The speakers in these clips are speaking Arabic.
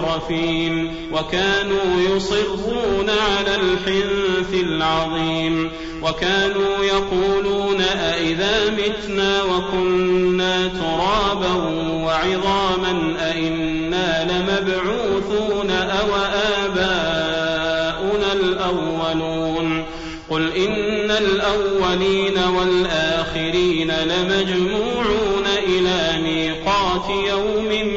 ذلك مترفين وكانوا يصرون على الحنث العظيم وكانوا يقولون أئذا متنا وكنا ترابا وعظاما أئنا لمبعوثون أو آباؤنا الأولون قل إن الأولين والآخرين لمجموعون إلى ميقات يوم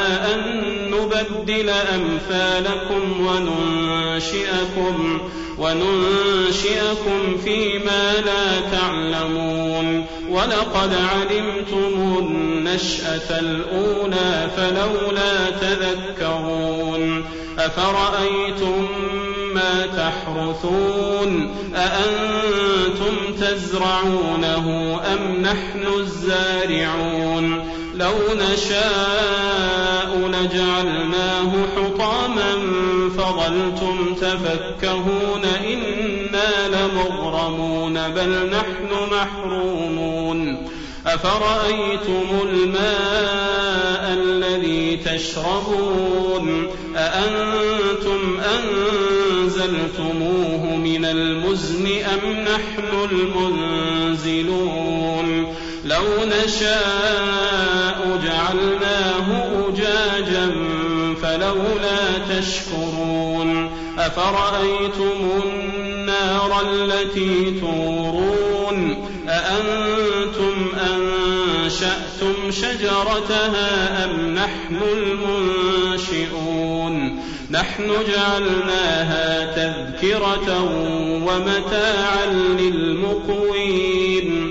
نبدل أمثالكم وننشئكم وننشئكم فيما لا تعلمون. ولقد علمتم النشأة الأولى فلولا تذكرون. أفرأيتم ما تحرثون؟ أأنتم تزرعونه أم نحن الزارعون؟ لو نشاء لجعلناه حطاما فظلتم تفكهون إنا لمغرمون بل نحن محرومون أفرأيتم الماء الذي تشربون أأنتم أنزلتموه من المزن أم نحن المنزلون لو نشاء جعلناه أجاجا فلولا تشكرون أفرأيتم النار التي تورون أأنتم أنشأتم شجرتها أم نحن المنشئون نحن جعلناها تذكرة ومتاعا للمقوين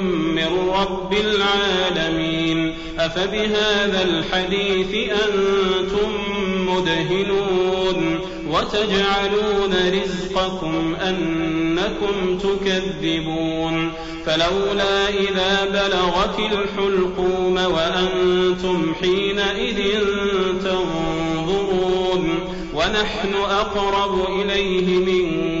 رب العالمين. أفبهذا الحديث أنتم مدهنون وتجعلون رزقكم أنكم تكذبون. فلولا إذا بلغت الحلقوم وأنتم حينئذ تنظرون. ونحن أقرب إليه منكم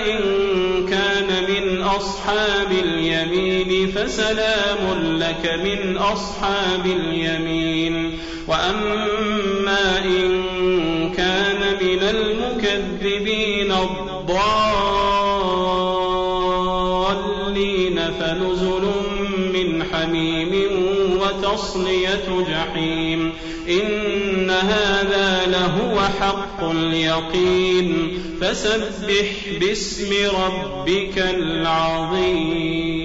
أصحاب اليمين فسلام لك من أصحاب اليمين. وأما إن كان من المكذبين الضالين وتصلية جحيم. إن هذا لهو حق اليقين. فسبح باسم ربك العظيم.